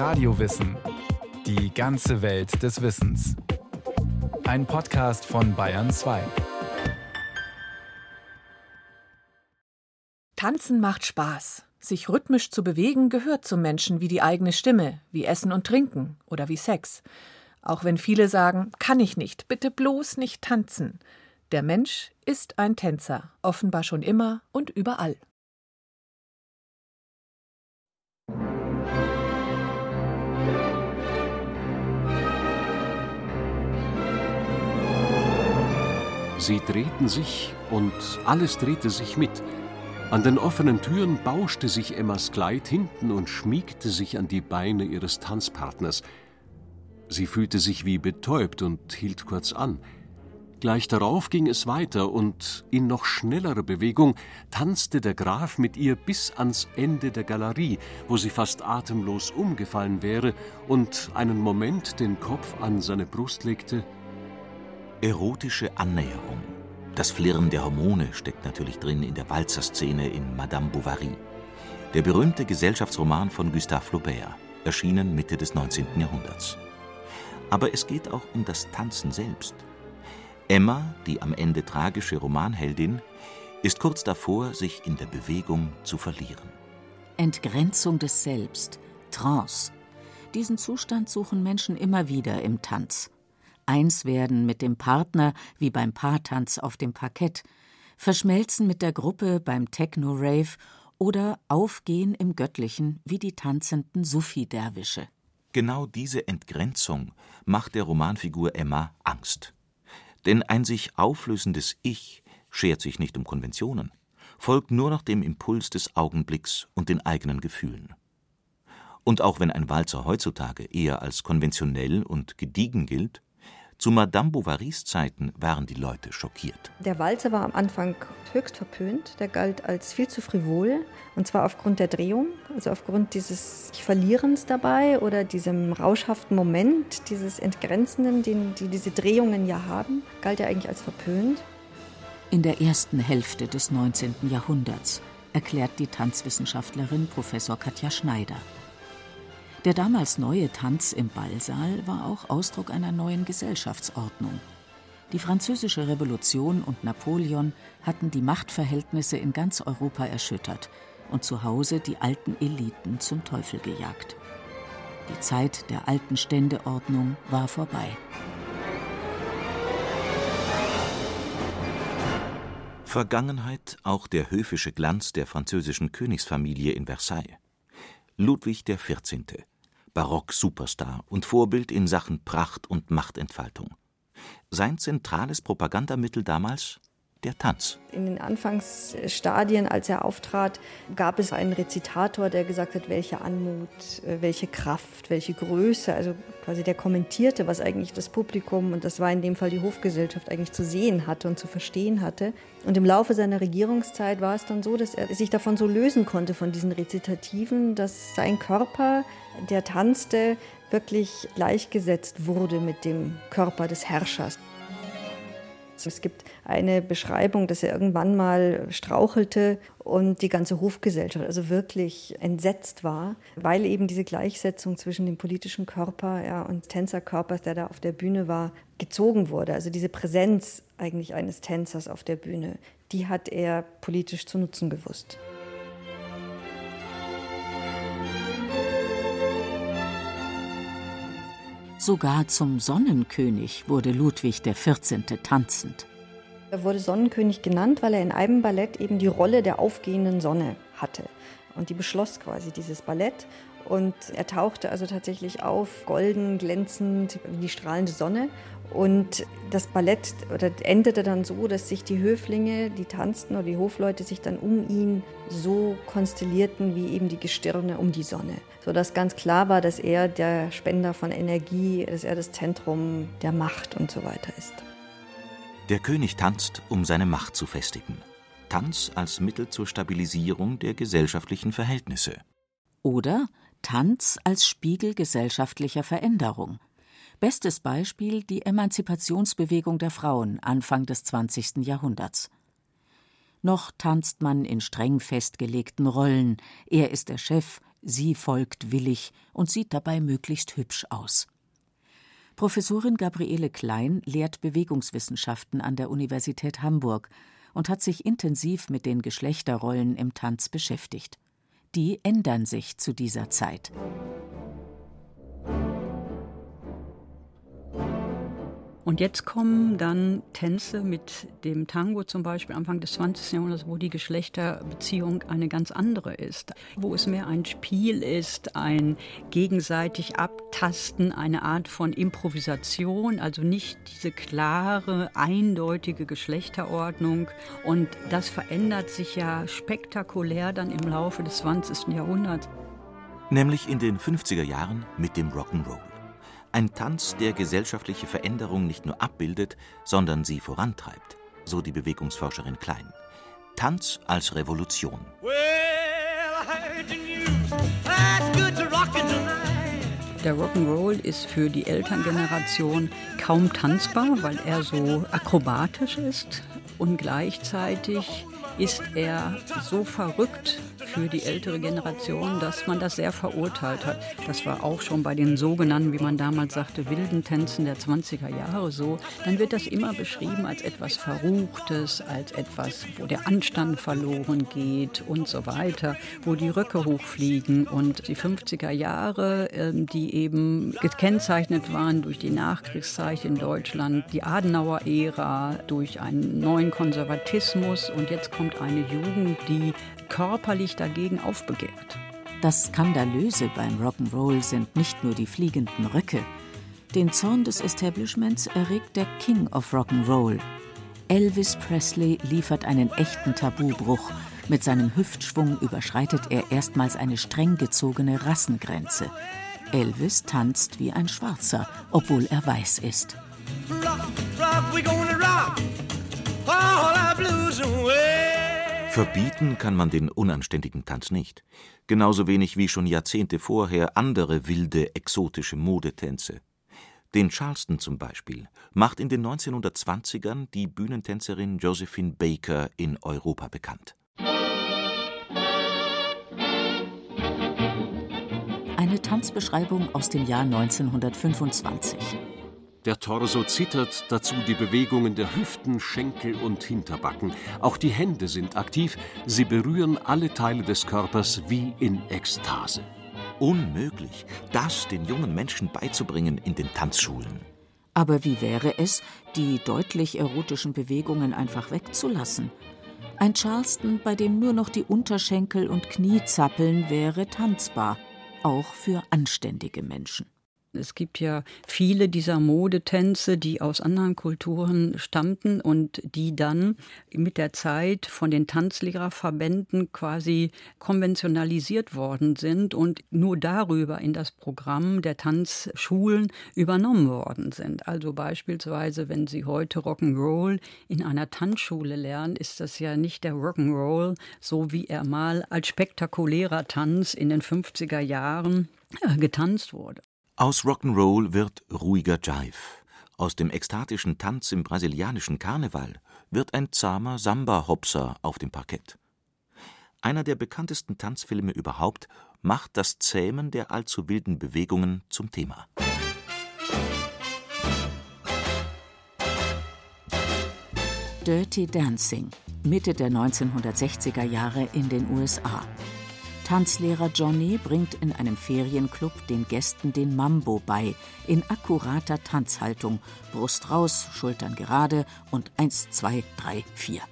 Radiowissen. Die ganze Welt des Wissens. Ein Podcast von Bayern 2. Tanzen macht Spaß. Sich rhythmisch zu bewegen gehört zum Menschen wie die eigene Stimme, wie Essen und Trinken oder wie Sex. Auch wenn viele sagen, kann ich nicht, bitte bloß nicht tanzen. Der Mensch ist ein Tänzer, offenbar schon immer und überall. Sie drehten sich und alles drehte sich mit. An den offenen Türen bauschte sich Emmas Kleid hinten und schmiegte sich an die Beine ihres Tanzpartners. Sie fühlte sich wie betäubt und hielt kurz an. Gleich darauf ging es weiter und in noch schnellerer Bewegung tanzte der Graf mit ihr bis ans Ende der Galerie, wo sie fast atemlos umgefallen wäre und einen Moment den Kopf an seine Brust legte Erotische Annäherung. Das Flirren der Hormone steckt natürlich drin in der Walzerszene in Madame Bovary. Der berühmte Gesellschaftsroman von Gustave Flaubert, erschienen Mitte des 19. Jahrhunderts. Aber es geht auch um das Tanzen selbst. Emma, die am Ende tragische Romanheldin, ist kurz davor, sich in der Bewegung zu verlieren. Entgrenzung des Selbst, Trance. Diesen Zustand suchen Menschen immer wieder im Tanz eins werden mit dem Partner wie beim Paartanz auf dem Parkett, verschmelzen mit der Gruppe beim Techno-Rave oder aufgehen im Göttlichen wie die tanzenden Sufi-Derwische. Genau diese Entgrenzung macht der Romanfigur Emma Angst. Denn ein sich auflösendes Ich schert sich nicht um Konventionen, folgt nur noch dem Impuls des Augenblicks und den eigenen Gefühlen. Und auch wenn ein Walzer heutzutage eher als konventionell und gediegen gilt, zu Madame Bovarys Zeiten waren die Leute schockiert. Der Walzer war am Anfang höchst verpönt. Der galt als viel zu frivol. Und zwar aufgrund der Drehung, also aufgrund dieses Verlierens dabei oder diesem rauschhaften Moment, dieses Entgrenzenden, den die diese Drehungen ja haben, galt er eigentlich als verpönt. In der ersten Hälfte des 19. Jahrhunderts erklärt die Tanzwissenschaftlerin Professor Katja Schneider. Der damals neue Tanz im Ballsaal war auch Ausdruck einer neuen Gesellschaftsordnung. Die Französische Revolution und Napoleon hatten die Machtverhältnisse in ganz Europa erschüttert und zu Hause die alten Eliten zum Teufel gejagt. Die Zeit der alten Ständeordnung war vorbei. Vergangenheit auch der höfische Glanz der französischen Königsfamilie in Versailles. Ludwig XIV., Barock-Superstar und Vorbild in Sachen Pracht und Machtentfaltung. Sein zentrales Propagandamittel damals der Tanz. In den Anfangsstadien, als er auftrat, gab es einen Rezitator, der gesagt hat, welche Anmut, äh, welche Kraft, welche Größe. Also quasi der kommentierte, was eigentlich das Publikum, und das war in dem Fall die Hofgesellschaft, eigentlich zu sehen hatte und zu verstehen hatte. Und im Laufe seiner Regierungszeit war es dann so, dass er sich davon so lösen konnte, von diesen Rezitativen, dass sein Körper, der tanzte, wirklich gleichgesetzt wurde mit dem Körper des Herrschers. Es gibt eine Beschreibung, dass er irgendwann mal strauchelte und die ganze Hofgesellschaft also wirklich entsetzt war, weil eben diese Gleichsetzung zwischen dem politischen Körper ja, und Tänzerkörpers, der da auf der Bühne war, gezogen wurde. Also diese Präsenz eigentlich eines Tänzers auf der Bühne, die hat er politisch zu nutzen gewusst. Sogar zum Sonnenkönig wurde Ludwig XIV. tanzend. Er wurde Sonnenkönig genannt, weil er in einem Ballett eben die Rolle der aufgehenden Sonne hatte. Und die beschloss quasi dieses Ballett. Und er tauchte also tatsächlich auf, golden, glänzend, wie die strahlende Sonne. Und das Ballett oder endete dann so, dass sich die Höflinge, die tanzten oder die Hofleute sich dann um ihn so konstellierten wie eben die Gestirne um die Sonne. Sodass ganz klar war, dass er der Spender von Energie, dass er das Zentrum der Macht und so weiter ist. Der König tanzt, um seine Macht zu festigen. Tanz als Mittel zur Stabilisierung der gesellschaftlichen Verhältnisse. Oder Tanz als Spiegel gesellschaftlicher Veränderung. Bestes Beispiel die Emanzipationsbewegung der Frauen Anfang des 20. Jahrhunderts. Noch tanzt man in streng festgelegten Rollen. Er ist der Chef, Sie folgt willig und sieht dabei möglichst hübsch aus. Professorin Gabriele Klein lehrt Bewegungswissenschaften an der Universität Hamburg und hat sich intensiv mit den Geschlechterrollen im Tanz beschäftigt. Die ändern sich zu dieser Zeit. Und jetzt kommen dann Tänze mit dem Tango zum Beispiel Anfang des 20. Jahrhunderts, wo die Geschlechterbeziehung eine ganz andere ist, wo es mehr ein Spiel ist, ein gegenseitig Abtasten, eine Art von Improvisation, also nicht diese klare, eindeutige Geschlechterordnung. Und das verändert sich ja spektakulär dann im Laufe des 20. Jahrhunderts. Nämlich in den 50er Jahren mit dem Rock'n'Roll. Ein Tanz, der gesellschaftliche Veränderung nicht nur abbildet, sondern sie vorantreibt, so die Bewegungsforscherin Klein. Tanz als Revolution. Der Rock'n'Roll ist für die Elterngeneration kaum tanzbar, weil er so akrobatisch ist und gleichzeitig ist er so verrückt für die ältere Generation, dass man das sehr verurteilt hat. Das war auch schon bei den sogenannten, wie man damals sagte, wilden Tänzen der 20er Jahre so. Dann wird das immer beschrieben als etwas Verruchtes, als etwas, wo der Anstand verloren geht und so weiter, wo die Röcke hochfliegen. Und die 50er Jahre, ähm, die eben gekennzeichnet waren durch die Nachkriegszeit in Deutschland, die Adenauer-Ära, durch einen neuen Konservatismus und jetzt kommt eine Jugend, die körperlich dagegen aufbegehrt. Das Skandalöse beim Rock'n'Roll sind nicht nur die fliegenden Röcke. Den Zorn des Establishments erregt der King of Rock'n'Roll. Elvis Presley liefert einen echten Tabubruch. Mit seinem Hüftschwung überschreitet er erstmals eine streng gezogene Rassengrenze. Elvis tanzt wie ein Schwarzer, obwohl er weiß ist. Rock, rock, Verbieten kann man den unanständigen Tanz nicht, genauso wenig wie schon Jahrzehnte vorher andere wilde, exotische Modetänze. Den Charleston zum Beispiel macht in den 1920ern die Bühnentänzerin Josephine Baker in Europa bekannt. Eine Tanzbeschreibung aus dem Jahr 1925. Der Torso zittert, dazu die Bewegungen der Hüften, Schenkel und Hinterbacken. Auch die Hände sind aktiv, sie berühren alle Teile des Körpers wie in Ekstase. Unmöglich, das den jungen Menschen beizubringen in den Tanzschulen. Aber wie wäre es, die deutlich erotischen Bewegungen einfach wegzulassen? Ein Charleston, bei dem nur noch die Unterschenkel und Knie zappeln, wäre tanzbar, auch für anständige Menschen. Es gibt ja viele dieser Modetänze, die aus anderen Kulturen stammten und die dann mit der Zeit von den Tanzlehrerverbänden quasi konventionalisiert worden sind und nur darüber in das Programm der Tanzschulen übernommen worden sind. Also beispielsweise, wenn Sie heute Rock'n'Roll in einer Tanzschule lernen, ist das ja nicht der Rock'n'Roll, so wie er mal als spektakulärer Tanz in den 50er Jahren äh, getanzt wurde. Aus Rock'n'Roll wird ruhiger Jive. Aus dem ekstatischen Tanz im brasilianischen Karneval wird ein zahmer Samba-Hopser auf dem Parkett. Einer der bekanntesten Tanzfilme überhaupt macht das Zähmen der allzu wilden Bewegungen zum Thema. Dirty Dancing, Mitte der 1960er Jahre in den USA. Tanzlehrer Johnny bringt in einem Ferienclub den Gästen den Mambo bei, in akkurater Tanzhaltung, Brust raus, Schultern gerade und eins, zwei, drei, vier.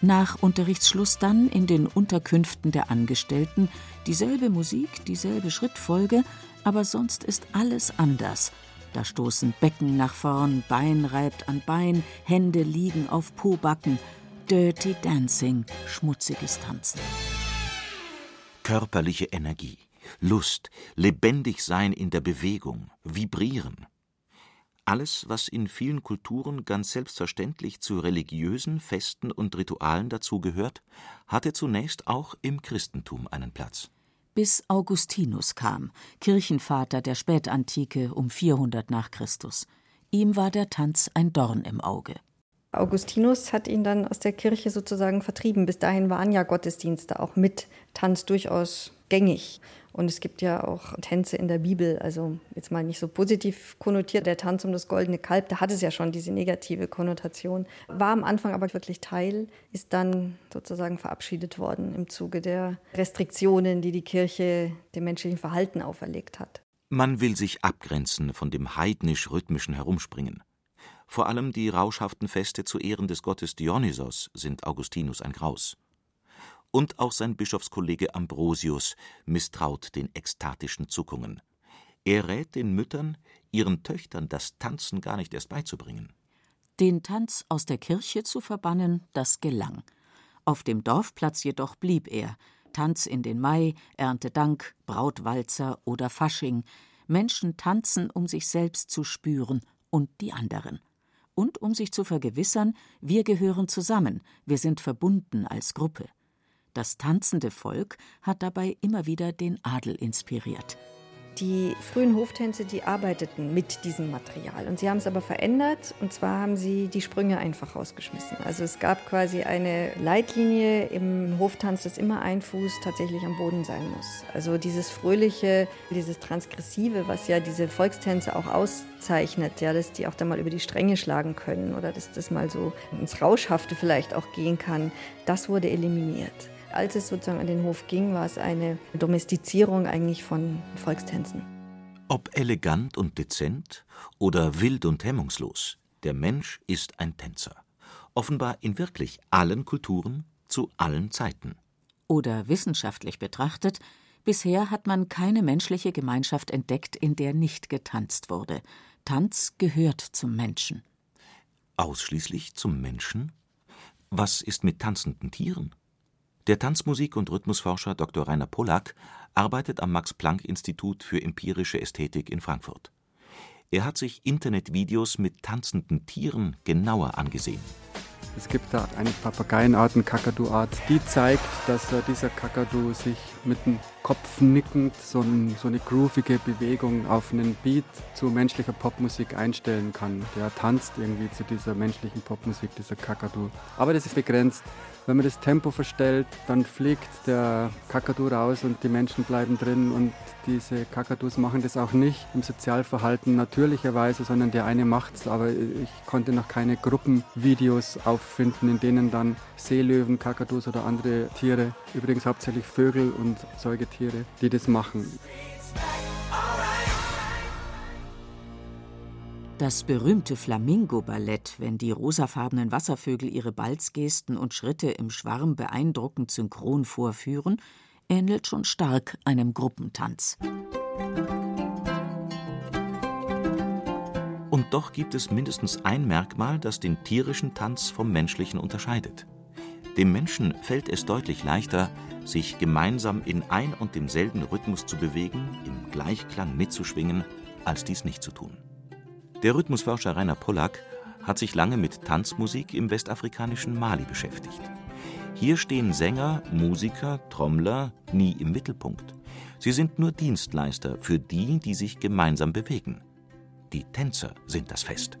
Nach Unterrichtsschluss dann in den Unterkünften der Angestellten dieselbe Musik, dieselbe Schrittfolge, aber sonst ist alles anders. Da stoßen Becken nach vorn, Bein reibt an Bein, Hände liegen auf Pobacken. Dirty Dancing, schmutziges Tanzen körperliche Energie, Lust, lebendig sein in der Bewegung, vibrieren. Alles, was in vielen Kulturen ganz selbstverständlich zu religiösen Festen und Ritualen dazugehört, hatte zunächst auch im Christentum einen Platz. Bis Augustinus kam, Kirchenvater der Spätantike um 400 nach Christus. Ihm war der Tanz ein Dorn im Auge. Augustinus hat ihn dann aus der Kirche sozusagen vertrieben. Bis dahin waren ja Gottesdienste auch mit Tanz durchaus gängig. Und es gibt ja auch Tänze in der Bibel, also jetzt mal nicht so positiv konnotiert, der Tanz um das goldene Kalb, da hat es ja schon diese negative Konnotation. War am Anfang aber wirklich Teil, ist dann sozusagen verabschiedet worden im Zuge der Restriktionen, die die Kirche dem menschlichen Verhalten auferlegt hat. Man will sich abgrenzen von dem heidnisch-rhythmischen Herumspringen. Vor allem die rauschhaften Feste zu Ehren des Gottes Dionysos sind Augustinus ein Graus und auch sein Bischofskollege Ambrosius misstraut den ekstatischen Zuckungen. Er rät den Müttern, ihren Töchtern das Tanzen gar nicht erst beizubringen. Den Tanz aus der Kirche zu verbannen, das gelang. Auf dem Dorfplatz jedoch blieb er. Tanz in den Mai, Erntedank, Brautwalzer oder Fasching. Menschen tanzen, um sich selbst zu spüren und die anderen. Und um sich zu vergewissern, wir gehören zusammen, wir sind verbunden als Gruppe. Das tanzende Volk hat dabei immer wieder den Adel inspiriert. Die frühen Hoftänze, die arbeiteten mit diesem Material und sie haben es aber verändert und zwar haben sie die Sprünge einfach rausgeschmissen. Also es gab quasi eine Leitlinie im Hoftanz, dass immer ein Fuß tatsächlich am Boden sein muss. Also dieses fröhliche, dieses transgressive, was ja diese Volkstänze auch auszeichnet, ja, dass die auch da mal über die Stränge schlagen können oder dass das mal so ins Rauschhafte vielleicht auch gehen kann, das wurde eliminiert. Als es sozusagen an den Hof ging, war es eine Domestizierung eigentlich von Volkstänzen. Ob elegant und dezent oder wild und hemmungslos, der Mensch ist ein Tänzer. Offenbar in wirklich allen Kulturen zu allen Zeiten. Oder wissenschaftlich betrachtet, bisher hat man keine menschliche Gemeinschaft entdeckt, in der nicht getanzt wurde. Tanz gehört zum Menschen. Ausschließlich zum Menschen? Was ist mit tanzenden Tieren? Der Tanzmusik und Rhythmusforscher Dr. Rainer Pollack arbeitet am Max-Planck-Institut für empirische Ästhetik in Frankfurt. Er hat sich Internetvideos mit tanzenden Tieren genauer angesehen. Es gibt da eine Papageienart, eine Kakadu-Art, die zeigt, dass dieser Kakadu sich mit dem Kopf nickend so, ein, so, eine groovige Bewegung auf einen Beat zu menschlicher Popmusik einstellen kann. Der tanzt irgendwie zu dieser menschlichen Popmusik, dieser Kakadu. Aber das ist begrenzt. Wenn man das Tempo verstellt, dann fliegt der Kakadu raus und die Menschen bleiben drin. Und diese Kakadus machen das auch nicht im Sozialverhalten natürlicherweise, sondern der eine macht es. Aber ich konnte noch keine Gruppenvideos auffinden, in denen dann Seelöwen, Kakadus oder andere Tiere, übrigens hauptsächlich Vögel und Säugetiere, die das machen. Das berühmte Flamingo-Ballett, wenn die rosafarbenen Wasservögel ihre Balzgesten und Schritte im Schwarm beeindruckend synchron vorführen, ähnelt schon stark einem Gruppentanz. Und doch gibt es mindestens ein Merkmal, das den tierischen Tanz vom menschlichen unterscheidet. Dem Menschen fällt es deutlich leichter, sich gemeinsam in ein und demselben Rhythmus zu bewegen, im Gleichklang mitzuschwingen, als dies nicht zu tun. Der Rhythmusforscher Rainer Pollack hat sich lange mit Tanzmusik im westafrikanischen Mali beschäftigt. Hier stehen Sänger, Musiker, Trommler nie im Mittelpunkt. Sie sind nur Dienstleister für die, die sich gemeinsam bewegen. Die Tänzer sind das Fest.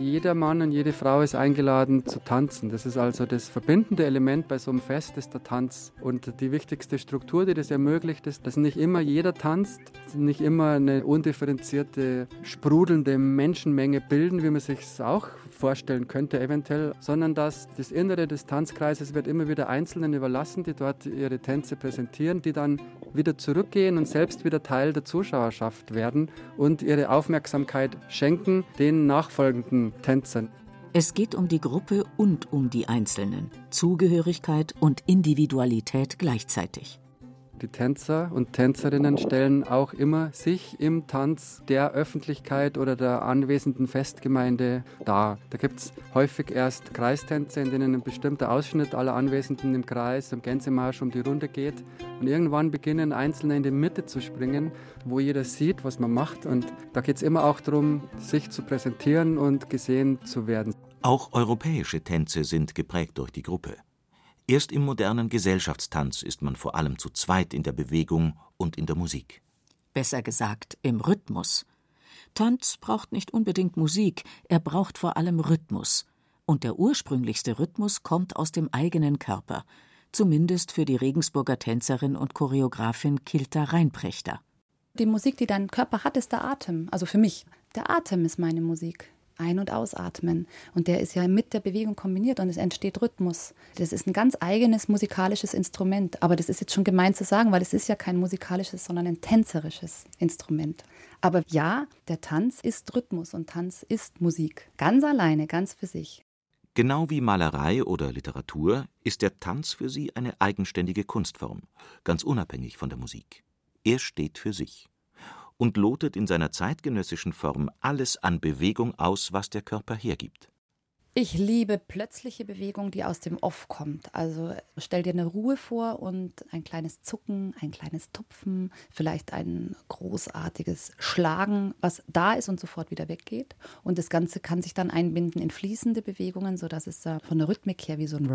Jeder Mann und jede Frau ist eingeladen zu tanzen. Das ist also das verbindende Element bei so einem Fest, ist der Tanz. Und die wichtigste Struktur, die das ermöglicht, ist, dass nicht immer jeder tanzt, nicht immer eine undifferenzierte, sprudelnde Menschenmenge bilden, wie man sich auch vorstellen könnte eventuell, sondern dass das Innere des Tanzkreises wird immer wieder Einzelnen überlassen, die dort ihre Tänze präsentieren, die dann wieder zurückgehen und selbst wieder Teil der Zuschauerschaft werden und ihre Aufmerksamkeit schenken den nachfolgenden Tänzern. Es geht um die Gruppe und um die Einzelnen, Zugehörigkeit und Individualität gleichzeitig. Die Tänzer und Tänzerinnen stellen auch immer sich im Tanz der Öffentlichkeit oder der anwesenden Festgemeinde dar. Da gibt es häufig erst Kreistänze, in denen ein bestimmter Ausschnitt aller Anwesenden im Kreis, im Gänsemarsch um die Runde geht. Und irgendwann beginnen Einzelne in die Mitte zu springen, wo jeder sieht, was man macht. Und da geht es immer auch darum, sich zu präsentieren und gesehen zu werden. Auch europäische Tänze sind geprägt durch die Gruppe. Erst im modernen Gesellschaftstanz ist man vor allem zu zweit in der Bewegung und in der Musik. Besser gesagt, im Rhythmus. Tanz braucht nicht unbedingt Musik, er braucht vor allem Rhythmus. Und der ursprünglichste Rhythmus kommt aus dem eigenen Körper. zumindest für die Regensburger Tänzerin und Choreografin Kilta Reinprechter. Die Musik, die dein Körper hat, ist der Atem. Also für mich. Der Atem ist meine Musik. Ein- und Ausatmen. Und der ist ja mit der Bewegung kombiniert und es entsteht Rhythmus. Das ist ein ganz eigenes musikalisches Instrument. Aber das ist jetzt schon gemein zu sagen, weil es ist ja kein musikalisches, sondern ein tänzerisches Instrument. Aber ja, der Tanz ist Rhythmus und Tanz ist Musik. Ganz alleine, ganz für sich. Genau wie Malerei oder Literatur ist der Tanz für sie eine eigenständige Kunstform, ganz unabhängig von der Musik. Er steht für sich und lotet in seiner zeitgenössischen Form alles an Bewegung aus, was der Körper hergibt. Ich liebe plötzliche Bewegung, die aus dem Off kommt. Also stell dir eine Ruhe vor und ein kleines Zucken, ein kleines Tupfen, vielleicht ein großartiges Schlagen, was da ist und sofort wieder weggeht. Und das Ganze kann sich dann einbinden in fließende Bewegungen, sodass es von der Rhythmik her wie so ein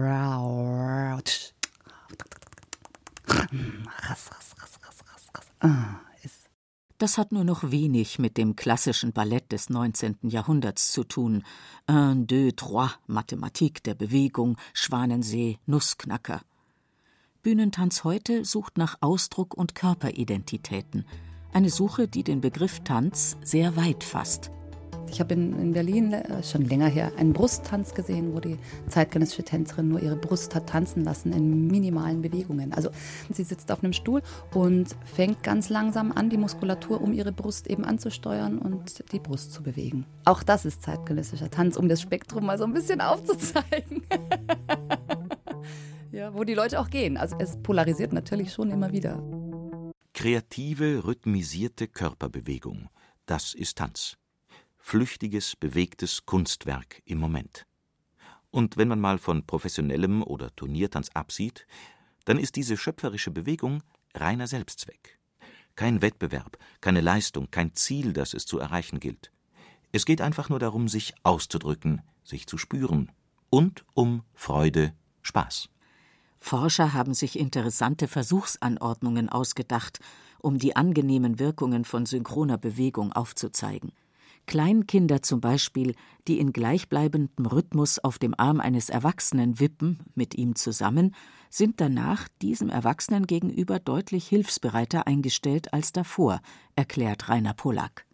das hat nur noch wenig mit dem klassischen Ballett des 19. Jahrhunderts zu tun. Un, deux, trois, Mathematik der Bewegung, Schwanensee, Nussknacker. Bühnentanz heute sucht nach Ausdruck und Körperidentitäten. Eine Suche, die den Begriff Tanz sehr weit fasst. Ich habe in, in, Berlin äh, schon länger her einen Brusttanz gesehen, wo die zeitgenössische Tänzerin nur ihre Brust hat tanzen lassen in minimalen Bewegungen. Also sie sitzt auf einem Stuhl und fängt ganz langsam an, die Muskulatur um ihre Brust eben anzusteuern und die Brust zu bewegen. Auch das ist zeitgenössischer Tanz, um das Spektrum mal so ein bisschen aufzuzeigen. ja, wo die Leute auch gehen. Also es polarisiert natürlich schon immer wieder. Kreative, rhythmisierte Körperbewegung, das ist Tanz flüchtiges, bewegtes Kunstwerk im Moment. Und wenn man mal von professionellem oder Turniertanz absieht, dann ist diese schöpferische Bewegung reiner Selbstzweck. Kein Wettbewerb, keine Leistung, kein Ziel, das es zu erreichen gilt. Es geht einfach nur darum, sich auszudrücken, sich zu spüren und um Freude, Spaß. Forscher haben sich interessante Versuchsanordnungen ausgedacht, um die angenehmen Wirkungen von synchroner Bewegung aufzuzeigen. Kleinkinder zum Beispiel, die in gleichbleibendem Rhythmus auf dem Arm eines Erwachsenen wippen, mit ihm zusammen, sind danach diesem Erwachsenen gegenüber deutlich hilfsbereiter eingestellt als davor, erklärt Rainer Pollack.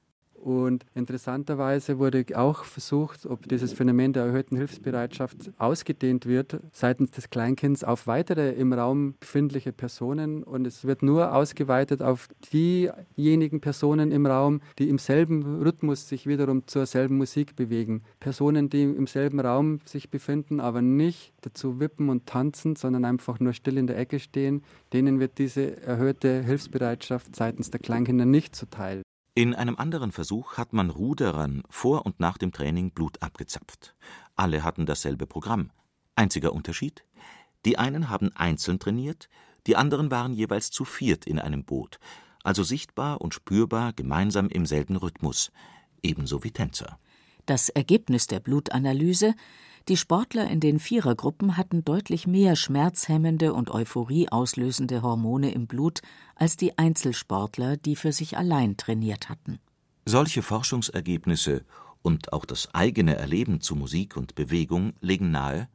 Und interessanterweise wurde auch versucht, ob dieses Phänomen der erhöhten Hilfsbereitschaft ausgedehnt wird seitens des Kleinkinds auf weitere im Raum befindliche Personen. Und es wird nur ausgeweitet auf diejenigen Personen im Raum, die im selben Rhythmus sich wiederum zur selben Musik bewegen. Personen, die im selben Raum sich befinden, aber nicht dazu wippen und tanzen, sondern einfach nur still in der Ecke stehen, denen wird diese erhöhte Hilfsbereitschaft seitens der Kleinkinder nicht zuteil. In einem anderen Versuch hat man Ruderern vor und nach dem Training Blut abgezapft. Alle hatten dasselbe Programm. Einziger Unterschied? Die einen haben einzeln trainiert, die anderen waren jeweils zu viert in einem Boot, also sichtbar und spürbar gemeinsam im selben Rhythmus, ebenso wie Tänzer. Das Ergebnis der Blutanalyse die Sportler in den Vierergruppen hatten deutlich mehr schmerzhemmende und Euphorie auslösende Hormone im Blut als die Einzelsportler, die für sich allein trainiert hatten. Solche Forschungsergebnisse und auch das eigene Erleben zu Musik und Bewegung legen nahe,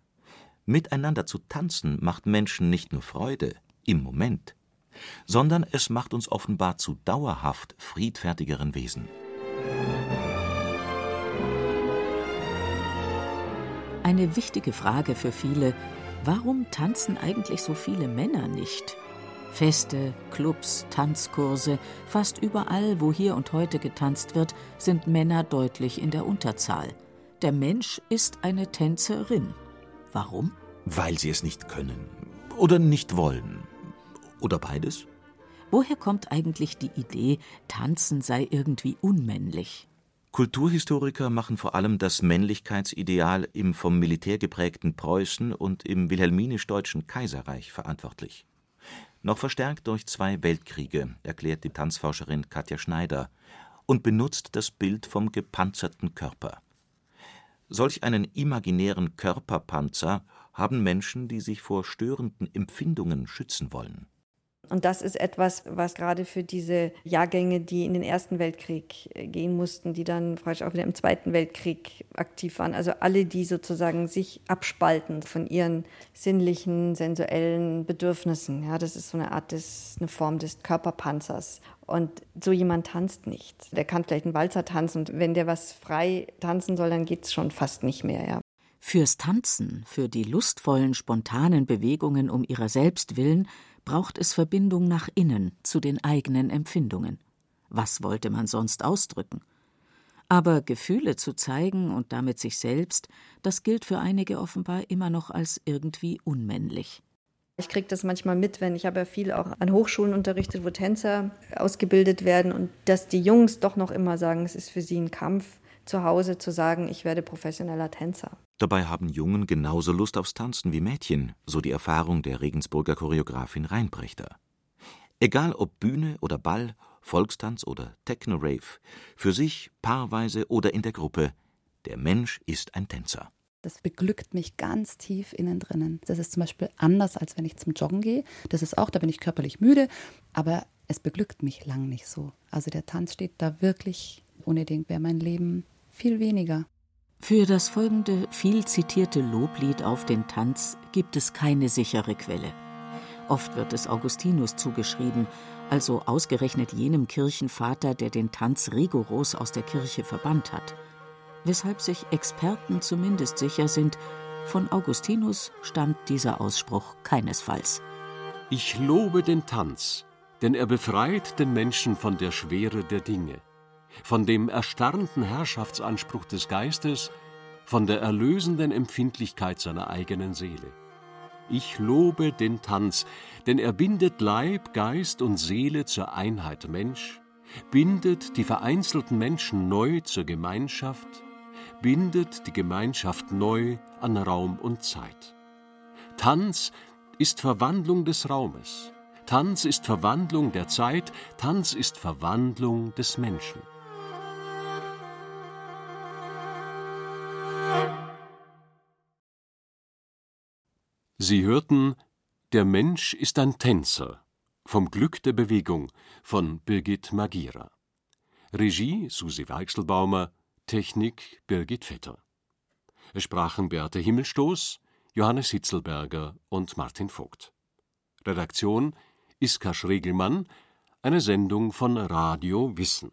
miteinander zu tanzen macht Menschen nicht nur Freude im Moment, sondern es macht uns offenbar zu dauerhaft friedfertigeren Wesen. Eine wichtige Frage für viele, warum tanzen eigentlich so viele Männer nicht? Feste, Clubs, Tanzkurse, fast überall, wo hier und heute getanzt wird, sind Männer deutlich in der Unterzahl. Der Mensch ist eine Tänzerin. Warum? Weil sie es nicht können oder nicht wollen. Oder beides? Woher kommt eigentlich die Idee, Tanzen sei irgendwie unmännlich? Kulturhistoriker machen vor allem das Männlichkeitsideal im vom Militär geprägten Preußen und im wilhelminisch-deutschen Kaiserreich verantwortlich. Noch verstärkt durch zwei Weltkriege, erklärt die Tanzforscherin Katja Schneider und benutzt das Bild vom gepanzerten Körper. Solch einen imaginären Körperpanzer haben Menschen, die sich vor störenden Empfindungen schützen wollen. Und das ist etwas, was gerade für diese Jahrgänge, die in den Ersten Weltkrieg äh, gehen mussten, die dann praktisch auch wieder im Zweiten Weltkrieg aktiv waren, also alle, die sozusagen sich abspalten von ihren sinnlichen, sensuellen Bedürfnissen. Ja, das ist so eine Art des, eine Form des Körperpanzers. Und so jemand tanzt nicht. Der kann vielleicht einen Walzer tanzen und wenn der was frei tanzen soll, dann geht es schon fast nicht mehr. Ja. Fürs Tanzen, für die lustvollen, spontanen Bewegungen um ihrer selbst willen, braucht es Verbindung nach innen zu den eigenen Empfindungen. Was wollte man sonst ausdrücken? Aber Gefühle zu zeigen und damit sich selbst, das gilt für einige offenbar immer noch als irgendwie unmännlich. Ich kriege das manchmal mit, wenn ich habe ja viel auch an Hochschulen unterrichtet, wo Tänzer ausgebildet werden und dass die Jungs doch noch immer sagen, es ist für sie ein Kampf, zu Hause zu sagen, ich werde professioneller Tänzer. Dabei haben Jungen genauso Lust aufs Tanzen wie Mädchen, so die Erfahrung der Regensburger Choreografin Reinbrechter. Egal ob Bühne oder Ball, Volkstanz oder Techno-Rave, für sich, paarweise oder in der Gruppe, der Mensch ist ein Tänzer. Das beglückt mich ganz tief innen drinnen. Das ist zum Beispiel anders, als wenn ich zum Joggen gehe. Das ist auch, da bin ich körperlich müde, aber es beglückt mich lang nicht so. Also der Tanz steht da wirklich, ohne den wäre mein Leben viel weniger. Für das folgende viel zitierte Loblied auf den Tanz gibt es keine sichere Quelle. Oft wird es Augustinus zugeschrieben, also ausgerechnet jenem Kirchenvater, der den Tanz rigoros aus der Kirche verbannt hat. Weshalb sich Experten zumindest sicher sind, von Augustinus stammt dieser Ausspruch keinesfalls. Ich lobe den Tanz, denn er befreit den Menschen von der Schwere der Dinge von dem erstarrten Herrschaftsanspruch des Geistes, von der erlösenden Empfindlichkeit seiner eigenen Seele. Ich lobe den Tanz, denn er bindet Leib, Geist und Seele zur Einheit Mensch, bindet die vereinzelten Menschen neu zur Gemeinschaft, bindet die Gemeinschaft neu an Raum und Zeit. Tanz ist Verwandlung des Raumes, Tanz ist Verwandlung der Zeit, Tanz ist Verwandlung des Menschen. Sie hörten Der Mensch ist ein Tänzer vom Glück der Bewegung von Birgit Magira. Regie Susi Weichselbaumer, Technik Birgit Vetter. Es sprachen Beate Himmelstoß, Johannes Hitzelberger und Martin Vogt. Redaktion Iska Schregelmann, eine Sendung von Radio Wissen